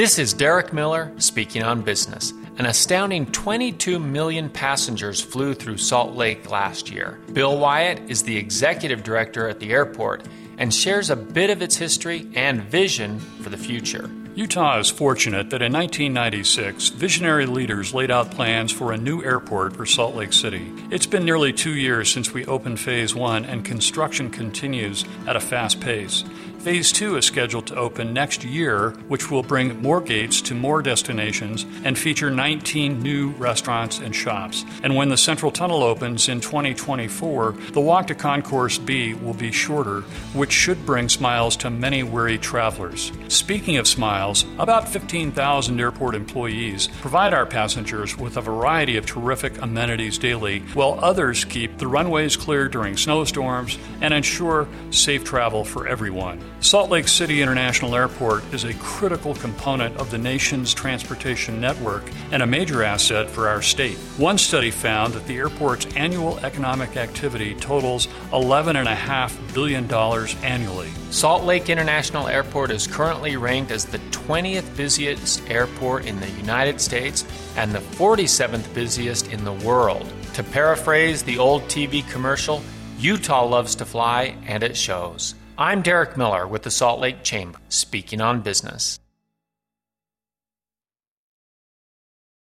This is Derek Miller speaking on business. An astounding 22 million passengers flew through Salt Lake last year. Bill Wyatt is the executive director at the airport and shares a bit of its history and vision for the future. Utah is fortunate that in 1996, visionary leaders laid out plans for a new airport for Salt Lake City. It's been nearly two years since we opened Phase 1, and construction continues at a fast pace. Phase 2 is scheduled to open next year, which will bring more gates to more destinations and feature 19 new restaurants and shops. And when the Central Tunnel opens in 2024, the walk to Concourse B will be shorter, which should bring smiles to many weary travelers. Speaking of smiles, about 15,000 airport employees provide our passengers with a variety of terrific amenities daily, while others keep the runways clear during snowstorms and ensure safe travel for everyone. Salt Lake City International Airport is a critical component of the nation's transportation network and a major asset for our state. One study found that the airport's annual economic activity totals $11.5 billion annually. Salt Lake International Airport is currently ranked as the 20th busiest airport in the United States and the 47th busiest in the world. To paraphrase the old TV commercial, Utah loves to fly, and it shows. I'm Derek Miller with the Salt Lake Chamber, speaking on business.